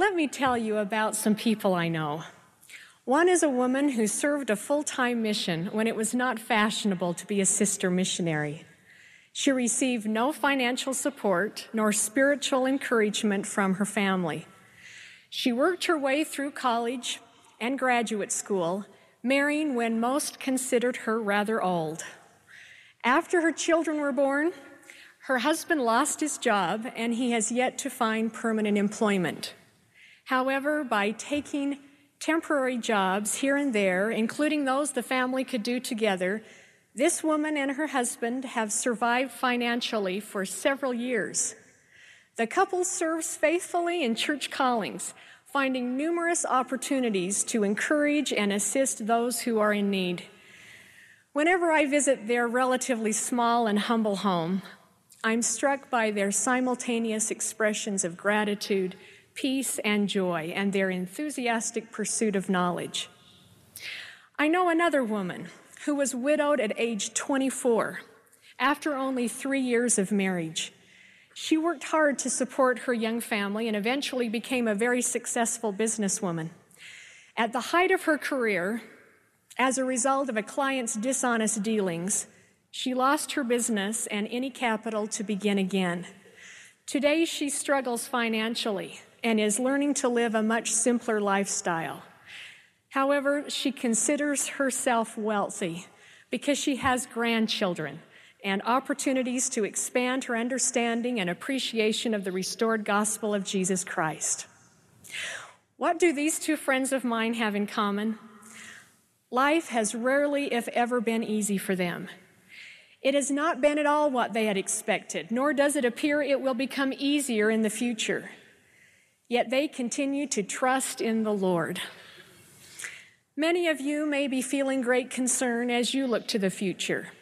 Let me tell you about some people I know. One is a woman who served a full time mission when it was not fashionable to be a sister missionary. She received no financial support nor spiritual encouragement from her family. She worked her way through college and graduate school, marrying when most considered her rather old. After her children were born, her husband lost his job and he has yet to find permanent employment. However, by taking temporary jobs here and there, including those the family could do together, this woman and her husband have survived financially for several years. The couple serves faithfully in church callings, finding numerous opportunities to encourage and assist those who are in need. Whenever I visit their relatively small and humble home, I'm struck by their simultaneous expressions of gratitude peace, and joy, and their enthusiastic pursuit of knowledge. I know another woman who was widowed at age 24 after only three years of marriage. She worked hard to support her young family and eventually became a very successful businesswoman. At the height of her career, as a result of a client's dishonest dealings, she lost her business and any capital to begin again. Today, she struggles financially and is learning to live a much simpler lifestyle. However, she considers herself wealthy because she has grandchildren and opportunities to expand her understanding and appreciation of the restored gospel of Jesus Christ. What do these two friends of mine have in common? Life has rarely, if ever, been easy for them. It has not been at all what they had expected, nor does it appear it will become easier in the future yet they continue to trust in the Lord. Many of you may be feeling great concern as you look to the future.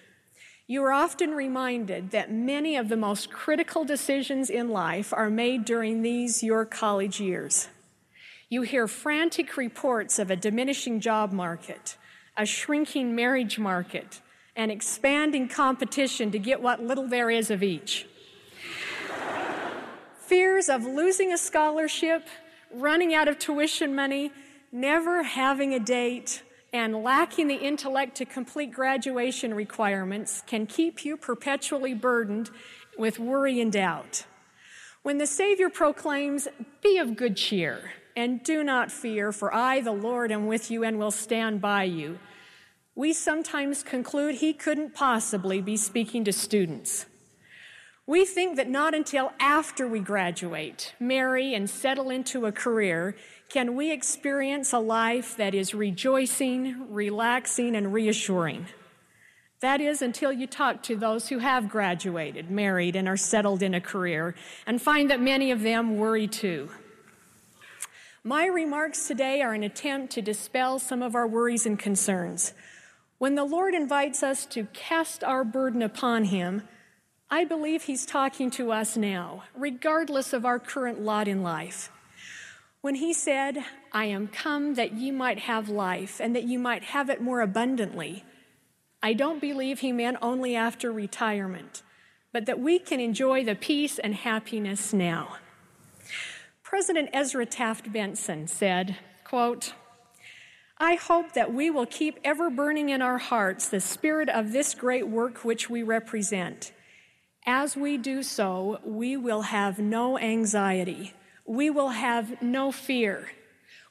You are often reminded that many of the most critical decisions in life are made during these your college years. You hear frantic reports of a diminishing job market, a shrinking marriage market, and expanding competition to get what little there is of each fears of losing a scholarship, running out of tuition money, never having a date, and lacking the intellect to complete graduation requirements can keep you perpetually burdened with worry and doubt. When the Savior proclaims, Be of good cheer, and do not fear, for I, the Lord, am with you and will stand by you, we sometimes conclude he couldn't possibly be speaking to students. We think that not until after we graduate, marry, and settle into a career can we experience a life that is rejoicing, relaxing, and reassuring. That is until you talk to those who have graduated, married, and are settled in a career and find that many of them worry too. My remarks today are an attempt to dispel some of our worries and concerns. When the Lord invites us to cast our burden upon Him, I believe he's talking to us now, regardless of our current lot in life. When he said, I am come that ye might have life and that you might have it more abundantly, I don't believe he meant only after retirement, but that we can enjoy the peace and happiness now. President Ezra Taft Benson said, quote, I hope that we will keep ever burning in our hearts the spirit of this great work which we represent as we do so, we will have no anxiety. We will have no fear.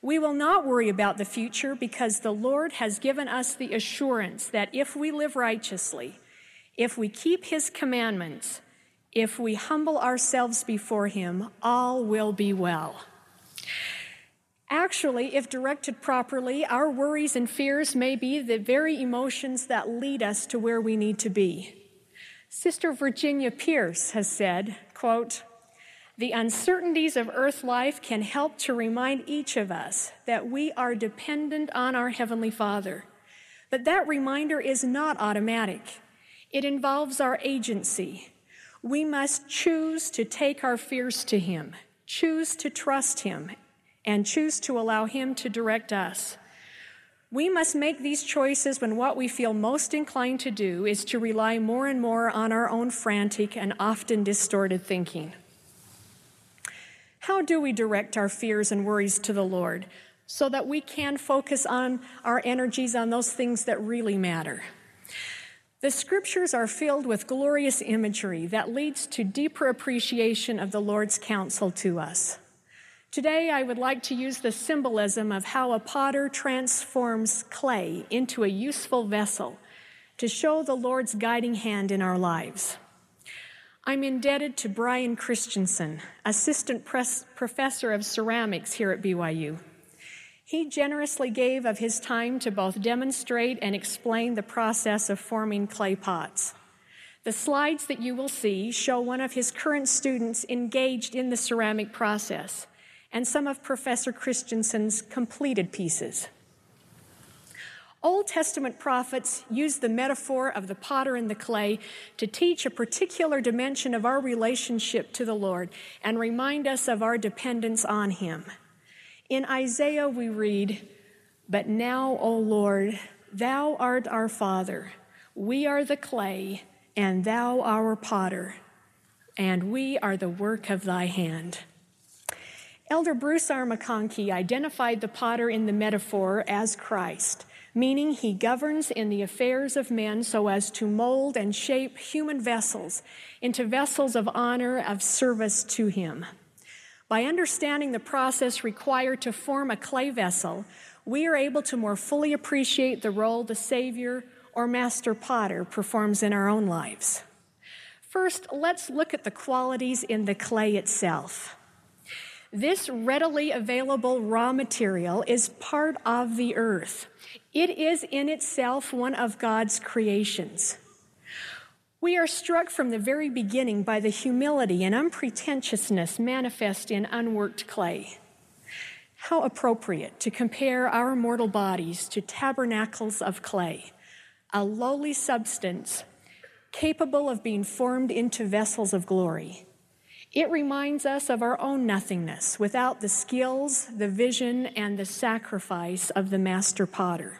We will not worry about the future because the Lord has given us the assurance that if we live righteously, if we keep His commandments, if we humble ourselves before Him, all will be well. Actually, if directed properly, our worries and fears may be the very emotions that lead us to where we need to be. Sister Virginia Pearce has said, quote, The uncertainties of earth life can help to remind each of us that we are dependent on our Heavenly Father. But that reminder is not automatic, it involves our agency. We must choose to take our fears to Him, choose to trust Him, and choose to allow Him to direct us. We must make these choices when what we feel most inclined to do is to rely more and more on our own frantic and often distorted thinking. How do we direct our fears and worries to the Lord so that we can focus on our energies on those things that really matter? The scriptures are filled with glorious imagery that leads to deeper appreciation of the Lord's counsel to us. Today, I would like to use the symbolism of how a potter transforms clay into a useful vessel to show the Lord's guiding hand in our lives. I'm indebted to Brian Christensen, assistant professor of ceramics here at BYU. He generously gave of his time to both demonstrate and explain the process of forming clay pots. The slides that you will see show one of his current students engaged in the ceramic process and some of Professor Christensen's completed pieces. Old Testament prophets use the metaphor of the potter and the clay to teach a particular dimension of our relationship to the Lord and remind us of our dependence on Him. In Isaiah, we read, But now, O Lord, thou art our Father. We are the clay, and thou our potter, and we are the work of thy hand. Elder Bruce R. McConkie identified the potter in the metaphor as Christ meaning he governs in the affairs of men so as to mold and shape human vessels into vessels of honor, of service to him. By understanding the process required to form a clay vessel, we are able to more fully appreciate the role the Savior or Master Potter performs in our own lives. First, let's look at the qualities in the clay itself. This readily available raw material is part of the earth. It is in itself one of God's creations. We are struck from the very beginning by the humility and unpretentiousness manifest in unworked clay. How appropriate to compare our mortal bodies to tabernacles of clay, a lowly substance capable of being formed into vessels of glory. It reminds us of our own nothingness without the skills, the vision, and the sacrifice of the master potter.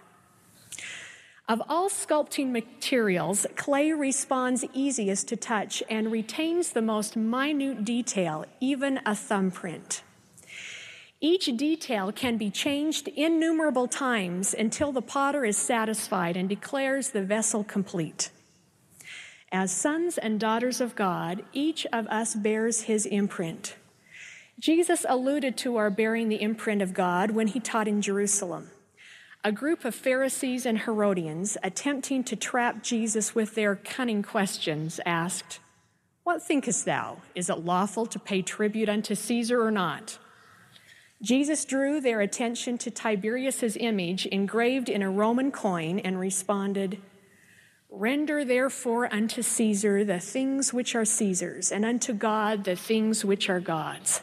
Of all sculpting materials, clay responds easiest to touch and retains the most minute detail, even a thumbprint. Each detail can be changed innumerable times until the potter is satisfied and declares the vessel complete. As sons and daughters of God, each of us bears his imprint. Jesus alluded to our bearing the imprint of God when he taught in Jerusalem a group of Pharisees and Herodians, attempting to trap Jesus with their cunning questions, asked, What thinkest thou? Is it lawful to pay tribute unto Caesar or not? Jesus drew their attention to Tiberius's image engraved in a Roman coin and responded, Render therefore unto Caesar the things which are Caesar's, and unto God the things which are God's.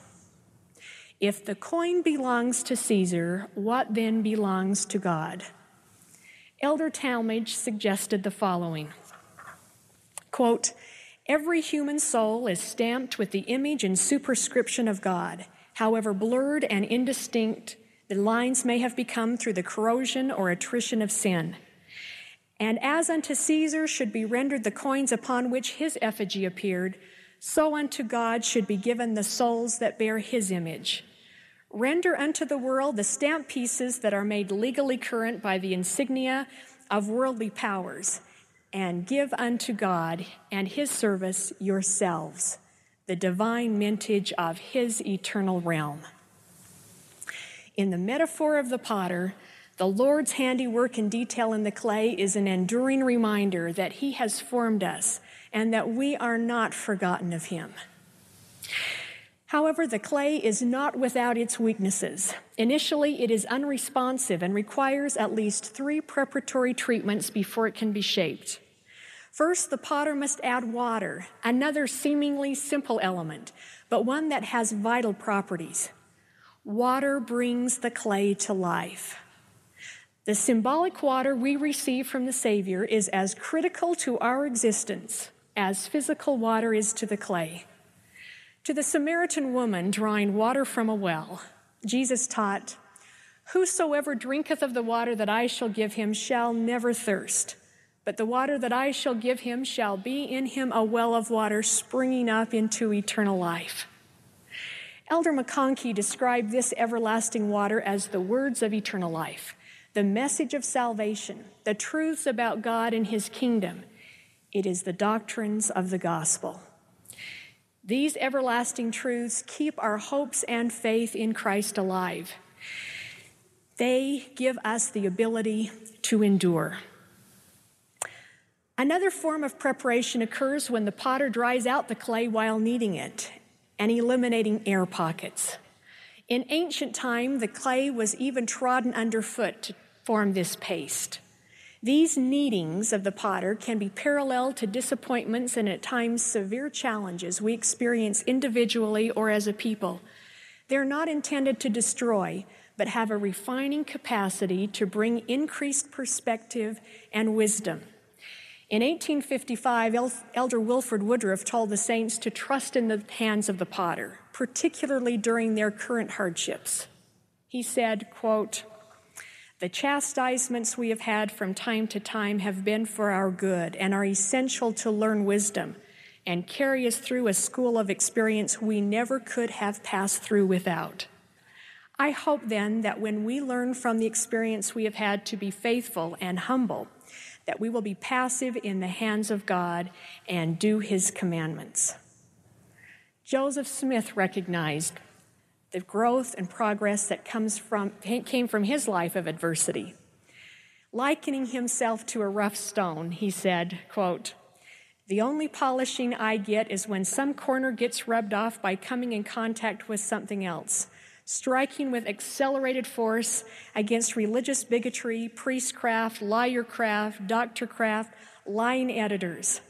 If the coin belongs to Caesar, what then belongs to God? Elder Talmage suggested the following quote, Every human soul is stamped with the image and superscription of God. However blurred and indistinct the lines may have become through the corrosion or attrition of sin. And as unto Caesar should be rendered the coins upon which his effigy appeared, so unto God should be given the souls that bear his image. Render unto the world the stamp pieces that are made legally current by the insignia of worldly powers, and give unto God and his service yourselves, the divine mintage of his eternal realm. In the metaphor of the potter, the Lord's handiwork and detail in the clay is an enduring reminder that he has formed us and that we are not forgotten of him. However, the clay is not without its weaknesses. Initially, it is unresponsive and requires at least three preparatory treatments before it can be shaped. First, the potter must add water, another seemingly simple element, but one that has vital properties. Water brings the clay to life. The symbolic water we receive from the Savior is as critical to our existence as physical water is to the clay. To the Samaritan woman drawing water from a well, Jesus taught, Whosoever drinketh of the water that I shall give him shall never thirst. But the water that I shall give him shall be in him a well of water springing up into eternal life. Elder McConkie described this everlasting water as the words of eternal life, the message of salvation, the truths about God and his kingdom. It is the doctrines of the gospel. These everlasting truths keep our hopes and faith in Christ alive. They give us the ability to endure. Another form of preparation occurs when the potter dries out the clay while kneading it and eliminating air pockets. In ancient time, the clay was even trodden underfoot to form this paste. These kneadings of the potter can be parallel to disappointments and at times severe challenges we experience individually or as a people. They're not intended to destroy, but have a refining capacity to bring increased perspective and wisdom. In 1855, Elder Wilford Woodruff told the saints to trust in the hands of the potter, particularly during their current hardships. He said, quote, the chastisements we have had from time to time have been for our good and are essential to learn wisdom and carry us through a school of experience we never could have passed through without. I hope then that when we learn from the experience we have had to be faithful and humble, that we will be passive in the hands of God and do his commandments. Joseph Smith recognized the growth and progress that comes from, came from his life of adversity. Likening himself to a rough stone, he said, quote, the only polishing I get is when some corner gets rubbed off by coming in contact with something else striking with accelerated force against religious bigotry, priestcraft, lawyercraft, doctorcraft, lying editors.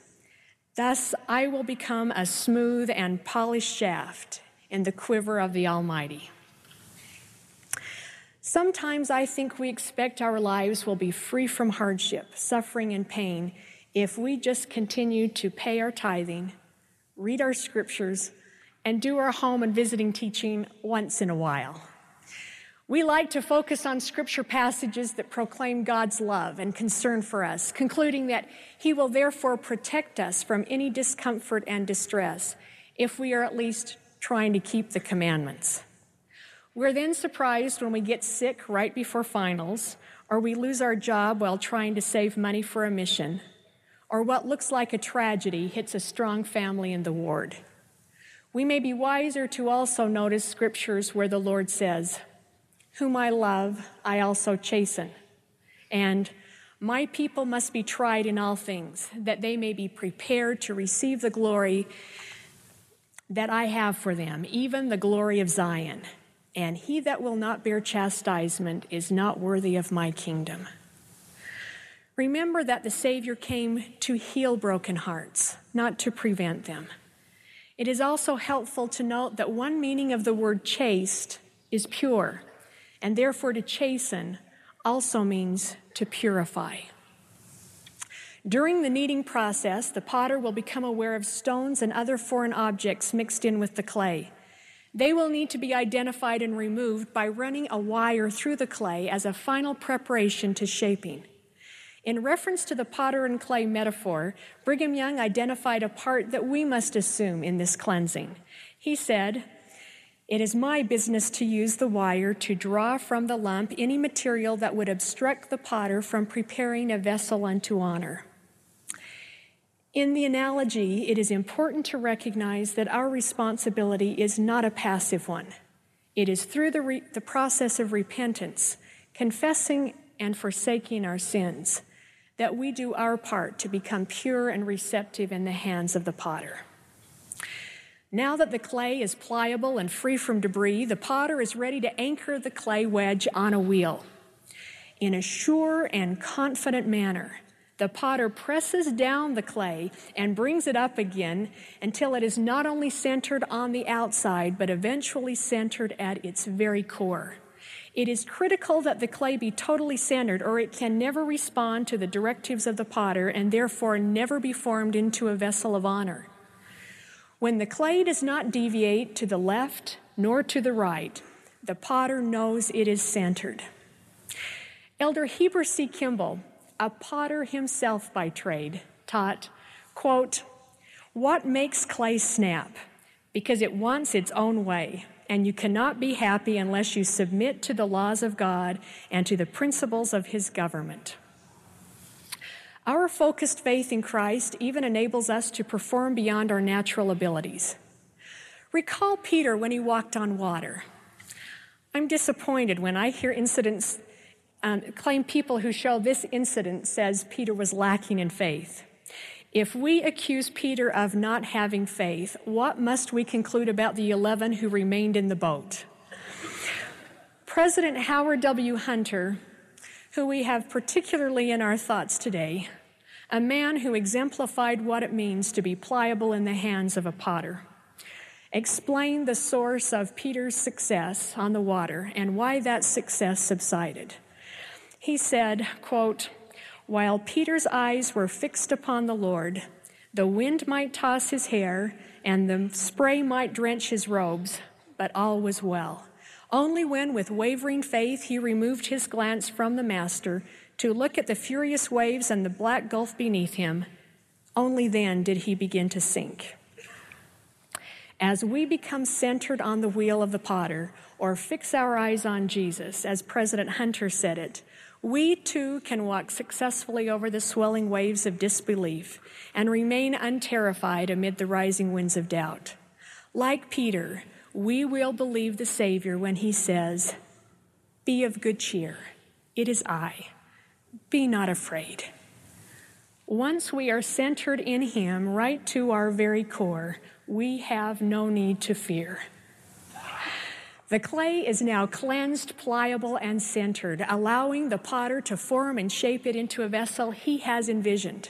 Thus, I will become a smooth and polished shaft in the quiver of the Almighty. Sometimes I think we expect our lives will be free from hardship, suffering, and pain if we just continue to pay our tithing, read our scriptures, and do our home and visiting teaching once in a while. We like to focus on scripture passages that proclaim God's love and concern for us, concluding that He will therefore protect us from any discomfort and distress if we are at least trying to keep the commandments. We're then surprised when we get sick right before finals, or we lose our job while trying to save money for a mission, or what looks like a tragedy hits a strong family in the ward. We may be wiser to also notice scriptures where the Lord says, Whom I love, I also chasten. And my people must be tried in all things, that they may be prepared to receive the glory that I have for them, even the glory of Zion. And he that will not bear chastisement is not worthy of my kingdom. Remember that the Savior came to heal broken hearts, not to prevent them. It is also helpful to note that one meaning of the word chaste is pure, and therefore to chasten also means to purify. During the kneading process, the potter will become aware of stones and other foreign objects mixed in with the clay. They will need to be identified and removed by running a wire through the clay as a final preparation to shaping. In reference to the potter and clay metaphor, Brigham Young identified a part that we must assume in this cleansing. He said, It is my business to use the wire to draw from the lump any material that would obstruct the potter from preparing a vessel unto honor. In the analogy, it is important to recognize that our responsibility is not a passive one. It is through the, re- the process of repentance, confessing and forsaking our sins, that we do our part to become pure and receptive in the hands of the potter. Now that the clay is pliable and free from debris, the potter is ready to anchor the clay wedge on a wheel. In a sure and confident manner, The potter presses down the clay and brings it up again until it is not only centered on the outside, but eventually centered at its very core. It is critical that the clay be totally centered, or it can never respond to the directives of the potter and therefore never be formed into a vessel of honor. When the clay does not deviate to the left nor to the right, the potter knows it is centered. Elder Heber C. Kimball a potter himself by trade, taught, quote, What makes clay snap? Because it wants its own way, and you cannot be happy unless you submit to the laws of God and to the principles of His government. Our focused faith in Christ even enables us to perform beyond our natural abilities. Recall Peter when he walked on water. I'm disappointed when I hear incidents um, claim people who show this incident says Peter was lacking in faith. If we accuse Peter of not having faith, what must we conclude about the 11 who remained in the boat? President Howard W. Hunter, who we have particularly in our thoughts today, a man who exemplified what it means to be pliable in the hands of a potter, explained the source of Peter's success on the water and why that success subsided. He said, quote, While Peter's eyes were fixed upon the Lord, the wind might toss his hair and the spray might drench his robes, but all was well. Only when, with wavering faith, he removed his glance from the Master to look at the furious waves and the black gulf beneath him, only then did he begin to sink. As we become centered on the wheel of the potter or fix our eyes on Jesus, as President Hunter said it, we too can walk successfully over the swelling waves of disbelief and remain unterrified amid the rising winds of doubt. Like Peter, we will believe the Savior when he says, Be of good cheer. It is I. Be not afraid. Once we are centered in Him right to our very core, we have no need to fear. The clay is now cleansed, pliable, and centered, allowing the potter to form and shape it into a vessel he has envisioned.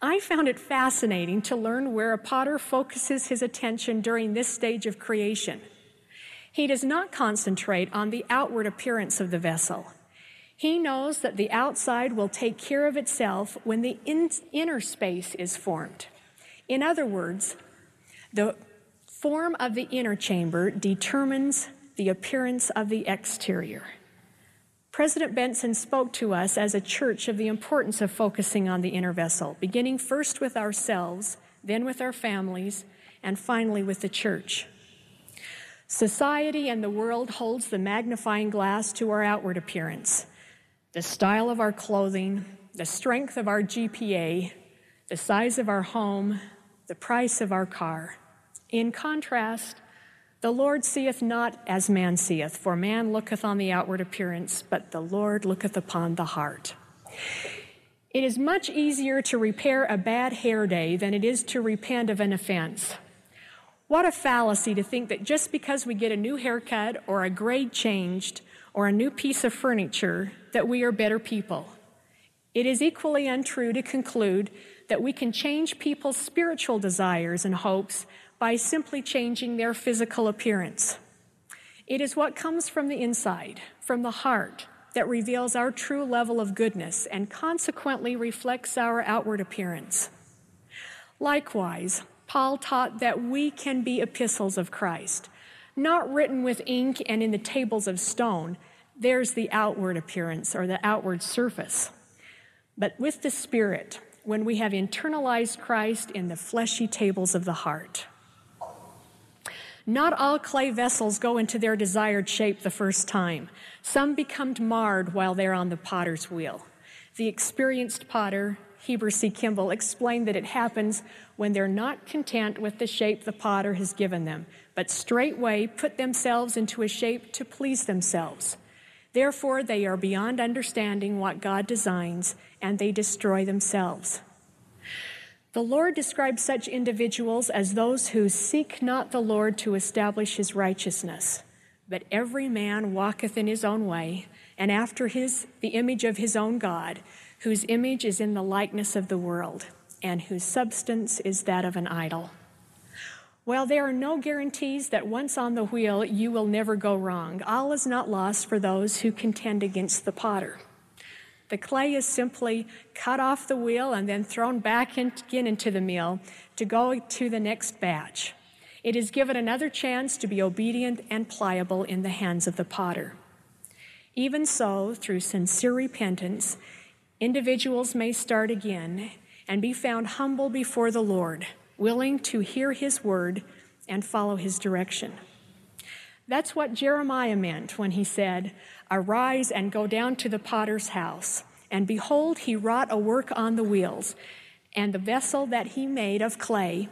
I found it fascinating to learn where a potter focuses his attention during this stage of creation. He does not concentrate on the outward appearance of the vessel. He knows that the outside will take care of itself when the in- inner space is formed. In other words, the form of the inner chamber determines the appearance of the exterior. President Benson spoke to us as a church of the importance of focusing on the inner vessel, beginning first with ourselves, then with our families, and finally with the church. Society and the world holds the magnifying glass to our outward appearance, the style of our clothing, the strength of our GPA, the size of our home, the price of our car. In contrast, the Lord seeth not as man seeth, for man looketh on the outward appearance, but the Lord looketh upon the heart. It is much easier to repair a bad hair day than it is to repent of an offense. What a fallacy to think that just because we get a new haircut or a grade changed or a new piece of furniture that we are better people. It is equally untrue to conclude that we can change people's spiritual desires and hopes by simply changing their physical appearance. It is what comes from the inside, from the heart, that reveals our true level of goodness and consequently reflects our outward appearance. Likewise, Paul taught that we can be epistles of Christ, not written with ink and in the tables of stone. There's the outward appearance or the outward surface. But with the Spirit, when we have internalized Christ in the fleshy tables of the heart. Not all clay vessels go into their desired shape the first time. Some become marred while they're on the potter's wheel. The experienced potter, Heber C. Kimball, explained that it happens when they're not content with the shape the potter has given them, but straightway put themselves into a shape to please themselves. Therefore, they are beyond understanding what God designs and they destroy themselves. The Lord describes such individuals as those who seek not the Lord to establish his righteousness, but every man walketh in his own way, and after his the image of his own God, whose image is in the likeness of the world, and whose substance is that of an idol. While there are no guarantees that once on the wheel you will never go wrong, all is not lost for those who contend against the potter. The clay is simply cut off the wheel and then thrown back in, again into the mill to go to the next batch. It is given another chance to be obedient and pliable in the hands of the potter. Even so, through sincere repentance, individuals may start again and be found humble before the Lord, willing to hear his word and follow his direction. That's what Jeremiah meant when he said, Arise and go down to the potter's house. And behold, he wrought a work on the wheels, and the vessel that he made of clay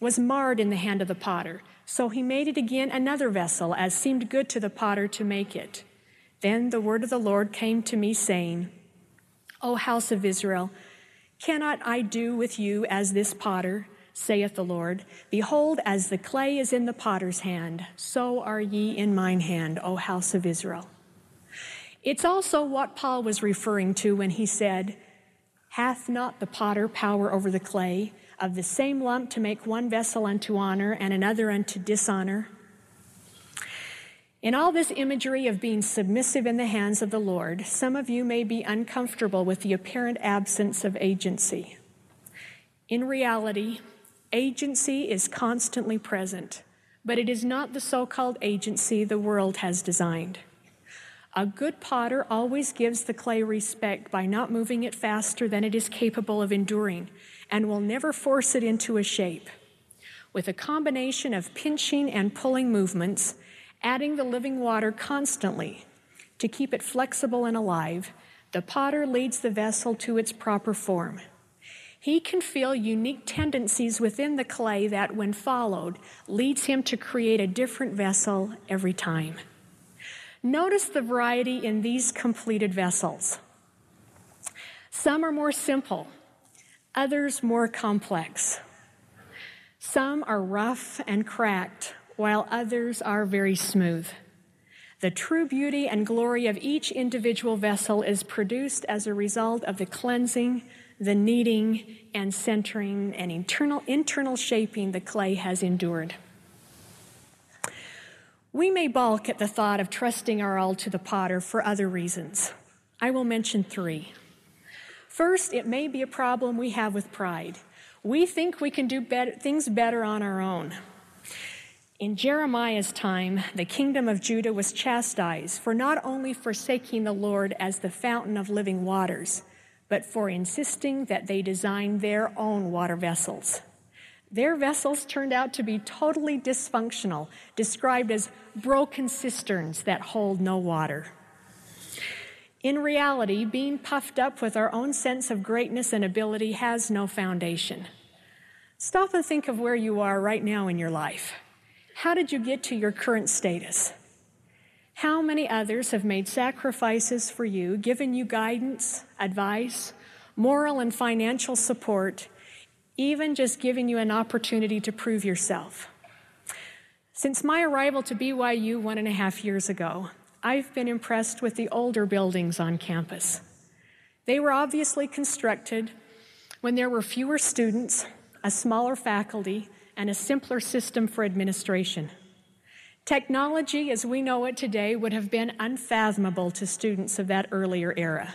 was marred in the hand of the potter. So he made it again another vessel, as seemed good to the potter to make it. Then the word of the Lord came to me, saying, O house of Israel, cannot I do with you as this potter? Saith the Lord. Behold, as the clay is in the potter's hand, so are ye in mine hand, O house of Israel. It's also what Paul was referring to when he said, Hath not the potter power over the clay, of the same lump to make one vessel unto honor and another unto dishonor? In all this imagery of being submissive in the hands of the Lord, some of you may be uncomfortable with the apparent absence of agency. In reality, agency is constantly present, but it is not the so called agency the world has designed. A good potter always gives the clay respect by not moving it faster than it is capable of enduring and will never force it into a shape. With a combination of pinching and pulling movements, adding the living water constantly to keep it flexible and alive, the potter leads the vessel to its proper form. He can feel unique tendencies within the clay that, when followed, leads him to create a different vessel every time. Notice the variety in these completed vessels. Some are more simple, others more complex. Some are rough and cracked, while others are very smooth. The true beauty and glory of each individual vessel is produced as a result of the cleansing, the kneading, and centering and internal, internal shaping the clay has endured. We may balk at the thought of trusting our all to the potter for other reasons. I will mention three. First, it may be a problem we have with pride. We think we can do better, things better on our own. In Jeremiah's time, the kingdom of Judah was chastised for not only forsaking the Lord as the fountain of living waters, but for insisting that they design their own water vessels. Their vessels turned out to be totally dysfunctional, described as broken cisterns that hold no water. In reality, being puffed up with our own sense of greatness and ability has no foundation. Stop and think of where you are right now in your life. How did you get to your current status? How many others have made sacrifices for you, given you guidance, advice, moral and financial support, even just giving you an opportunity to prove yourself. Since my arrival to BYU one and a half years ago, I've been impressed with the older buildings on campus. They were obviously constructed when there were fewer students, a smaller faculty, and a simpler system for administration. Technology as we know it today would have been unfathomable to students of that earlier era.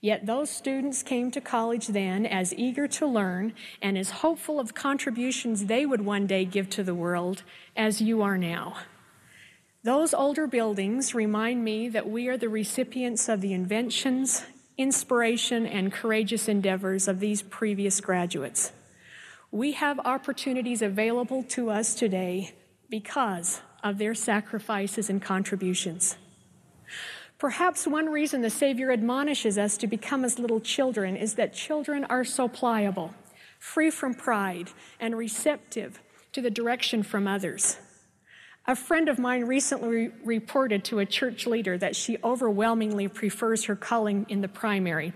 Yet those students came to college then as eager to learn and as hopeful of contributions they would one day give to the world as you are now. Those older buildings remind me that we are the recipients of the inventions, inspiration, and courageous endeavors of these previous graduates. We have opportunities available to us today because of their sacrifices and contributions. Perhaps one reason the Savior admonishes us to become as little children is that children are so pliable, free from pride, and receptive to the direction from others. A friend of mine recently re- reported to a church leader that she overwhelmingly prefers her calling in the primary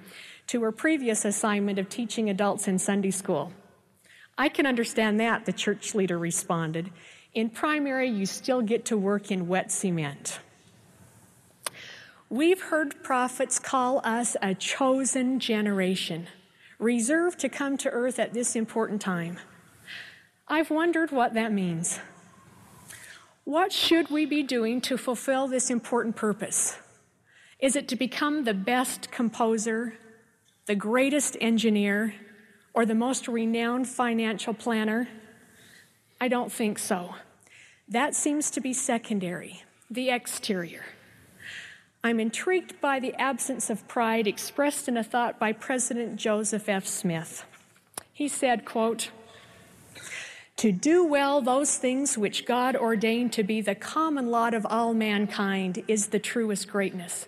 to her previous assignment of teaching adults in Sunday school. I can understand that, the church leader responded. In primary, you still get to work in wet cement. We've heard prophets call us a chosen generation, reserved to come to earth at this important time. I've wondered what that means. What should we be doing to fulfill this important purpose? Is it to become the best composer, the greatest engineer, or the most renowned financial planner? I don't think so. That seems to be secondary, the exterior. I'm intrigued by the absence of pride expressed in a thought by President Joseph F. Smith. He said, quote, to do well those things which God ordained to be the common lot of all mankind is the truest greatness.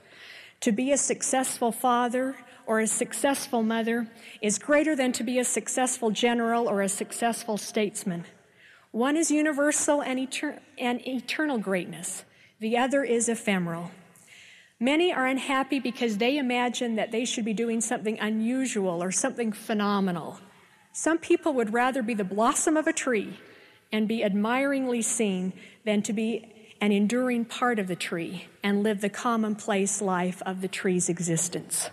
To be a successful father or a successful mother is greater than to be a successful general or a successful statesman. One is universal and, etern- and eternal greatness, the other is ephemeral. Many are unhappy because they imagine that they should be doing something unusual or something phenomenal. Some people would rather be the blossom of a tree and be admiringly seen than to be an enduring part of the tree and live the commonplace life of the tree's existence.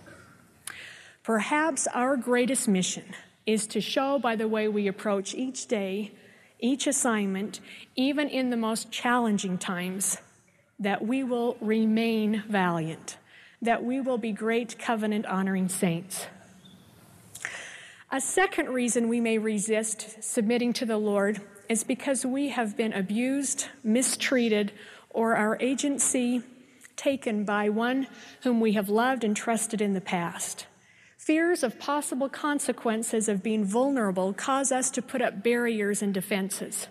Perhaps our greatest mission is to show by the way we approach each day, each assignment, even in the most challenging times, that we will remain valiant, that we will be great covenant honoring saints. A second reason we may resist submitting to the Lord is because we have been abused, mistreated, or our agency taken by one whom we have loved and trusted in the past. Fears of possible consequences of being vulnerable cause us to put up barriers and defenses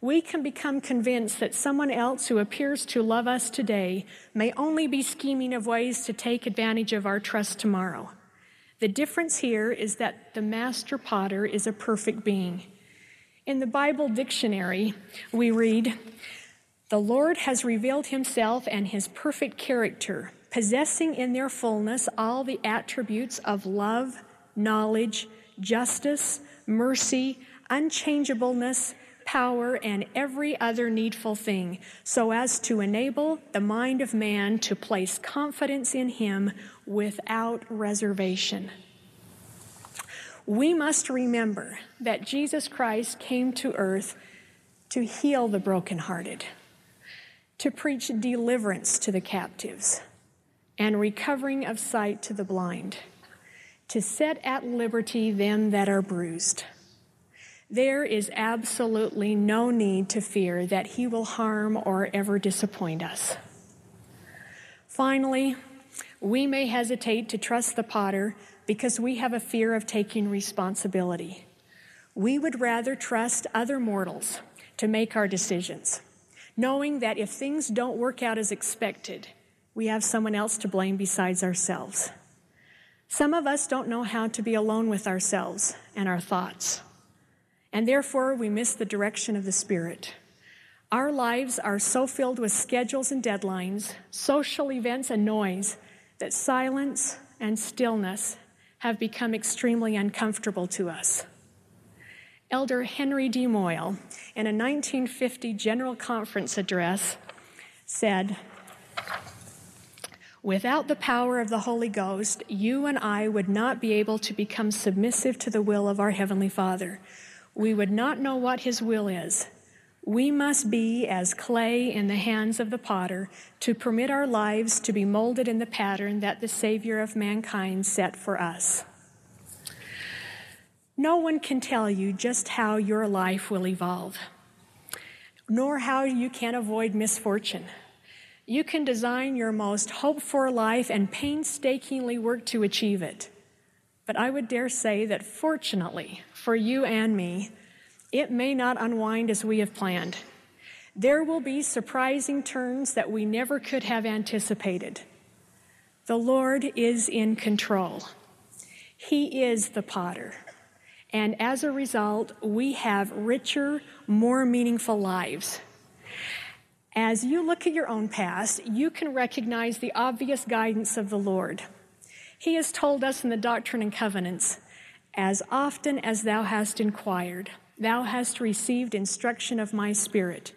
we can become convinced that someone else who appears to love us today may only be scheming of ways to take advantage of our trust tomorrow. The difference here is that the master potter is a perfect being. In the Bible dictionary, we read, The Lord has revealed himself and his perfect character, possessing in their fullness all the attributes of love, knowledge, justice, mercy, unchangeableness, power, and every other needful thing, so as to enable the mind of man to place confidence in him without reservation. We must remember that Jesus Christ came to earth to heal the brokenhearted, to preach deliverance to the captives, and recovering of sight to the blind, to set at liberty them that are bruised there is absolutely no need to fear that he will harm or ever disappoint us. Finally, we may hesitate to trust the potter because we have a fear of taking responsibility. We would rather trust other mortals to make our decisions, knowing that if things don't work out as expected, we have someone else to blame besides ourselves. Some of us don't know how to be alone with ourselves and our thoughts and therefore we miss the direction of the Spirit. Our lives are so filled with schedules and deadlines, social events and noise, that silence and stillness have become extremely uncomfortable to us. Elder Henry D. Moyle, in a 1950 General Conference address, said, Without the power of the Holy Ghost, you and I would not be able to become submissive to the will of our Heavenly Father we would not know what His will is. We must be as clay in the hands of the potter to permit our lives to be molded in the pattern that the Savior of mankind set for us. No one can tell you just how your life will evolve, nor how you can avoid misfortune. You can design your most hoped for life and painstakingly work to achieve it. But I would dare say that fortunately for you and me, it may not unwind as we have planned. There will be surprising turns that we never could have anticipated. The Lord is in control. He is the potter. And as a result, we have richer, more meaningful lives. As you look at your own past, you can recognize the obvious guidance of the Lord. He has told us in the Doctrine and Covenants, as often as thou hast inquired, thou hast received instruction of my Spirit.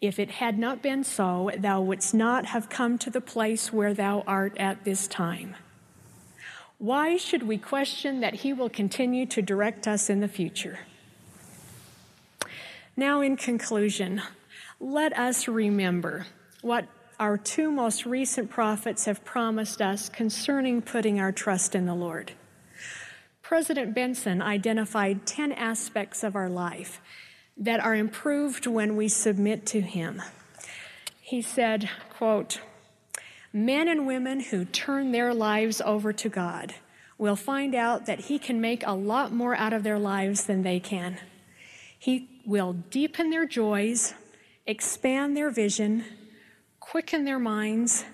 If it had not been so, thou wouldst not have come to the place where thou art at this time. Why should we question that He will continue to direct us in the future? Now, in conclusion, let us remember what our two most recent prophets have promised us concerning putting our trust in the Lord. President Benson identified 10 aspects of our life that are improved when we submit to him. He said, quote, Men and women who turn their lives over to God will find out that he can make a lot more out of their lives than they can. He will deepen their joys, expand their vision, quicken their minds,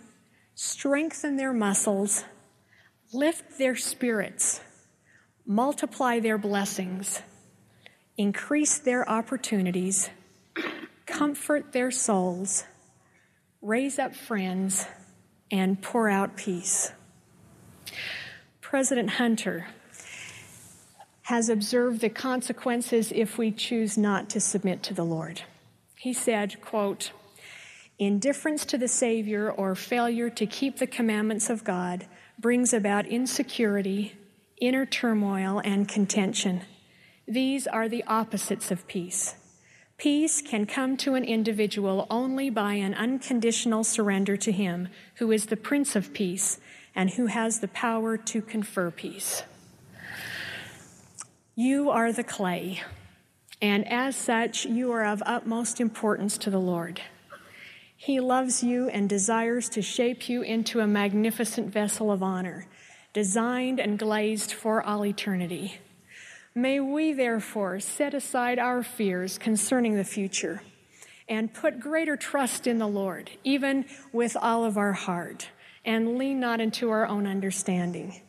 strengthen their muscles, lift their spirits, multiply their blessings, increase their opportunities, comfort their souls, raise up friends, and pour out peace. President Hunter has observed the consequences if we choose not to submit to the Lord. He said, quote, Indifference to the Savior or failure to keep the commandments of God brings about insecurity, inner turmoil, and contention. These are the opposites of peace. Peace can come to an individual only by an unconditional surrender to Him, who is the Prince of Peace and who has the power to confer peace. You are the clay, and as such, you are of utmost importance to the Lord. He loves you and desires to shape you into a magnificent vessel of honor, designed and glazed for all eternity. May we therefore set aside our fears concerning the future and put greater trust in the Lord, even with all of our heart, and lean not into our own understanding.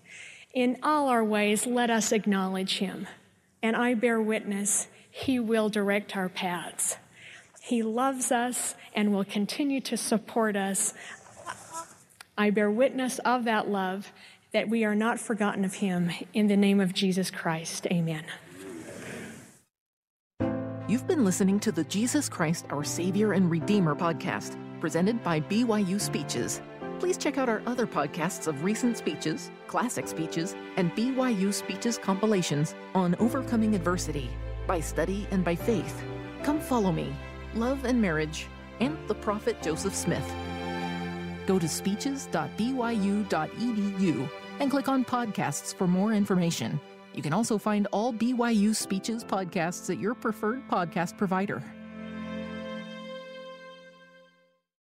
In all our ways, let us acknowledge Him, and I bear witness, He will direct our paths. He loves us and will continue to support us. I bear witness of that love that we are not forgotten of him. In the name of Jesus Christ, amen. You've been listening to the Jesus Christ, Our Savior and Redeemer podcast, presented by BYU Speeches. Please check out our other podcasts of recent speeches, classic speeches, and BYU speeches compilations on overcoming adversity by study and by faith. Come follow me love and marriage, and the prophet Joseph Smith. Go to speeches.byu.edu and click on podcasts for more information. You can also find all BYU Speeches podcasts at your preferred podcast provider.